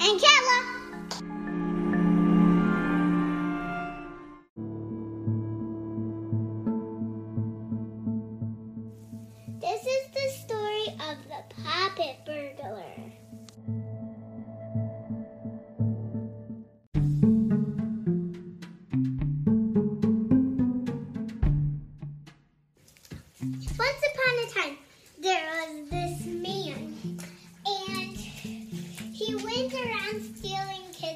and Kella. This is the story of the puppet Burglar. Once upon a time, there was this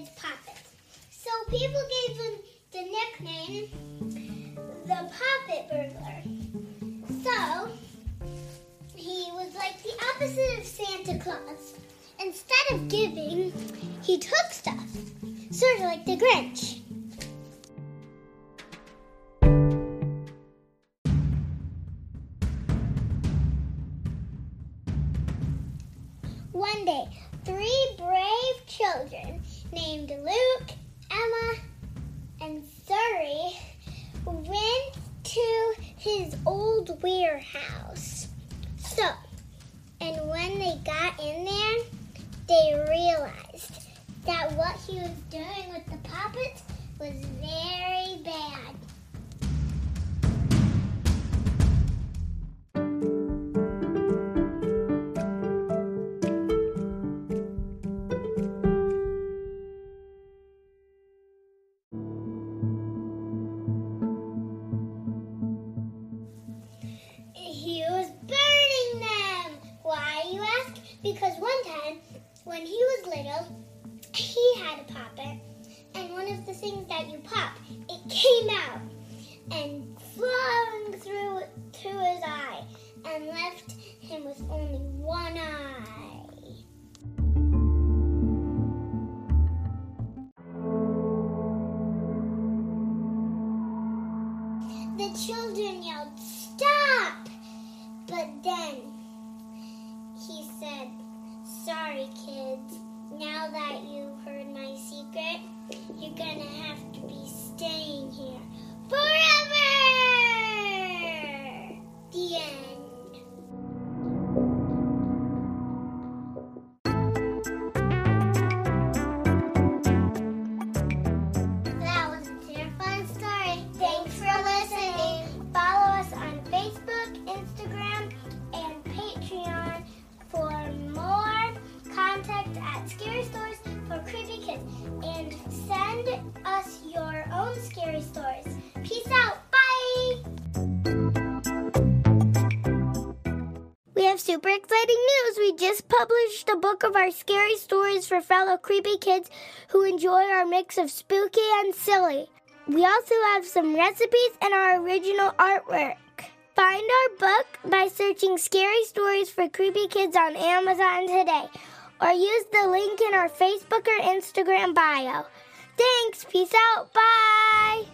kids'. So people gave him the nickname the Puppet Burglar. So he was like the opposite of Santa Claus. Instead of giving, he took stuff, sort of like the Grinch. One day, three his old warehouse. So, and when they got in there, they realized that what he was doing with the puppets was very bad. Because one time, when he was little, he had a puppet, and one of the things that you pop, it came out and flung through to his eye and left him with only one eye. The children yelled, Stop! But then kids. Now that you've heard my secret, you're gonna have to send us your own scary stories. Peace out. Bye. We have super exciting news. We just published a book of our scary stories for fellow creepy kids who enjoy our mix of spooky and silly. We also have some recipes and our original artwork. Find our book by searching Scary Stories for Creepy Kids on Amazon today or use the link in our Facebook or Instagram bio. Thanks. Peace out. Bye.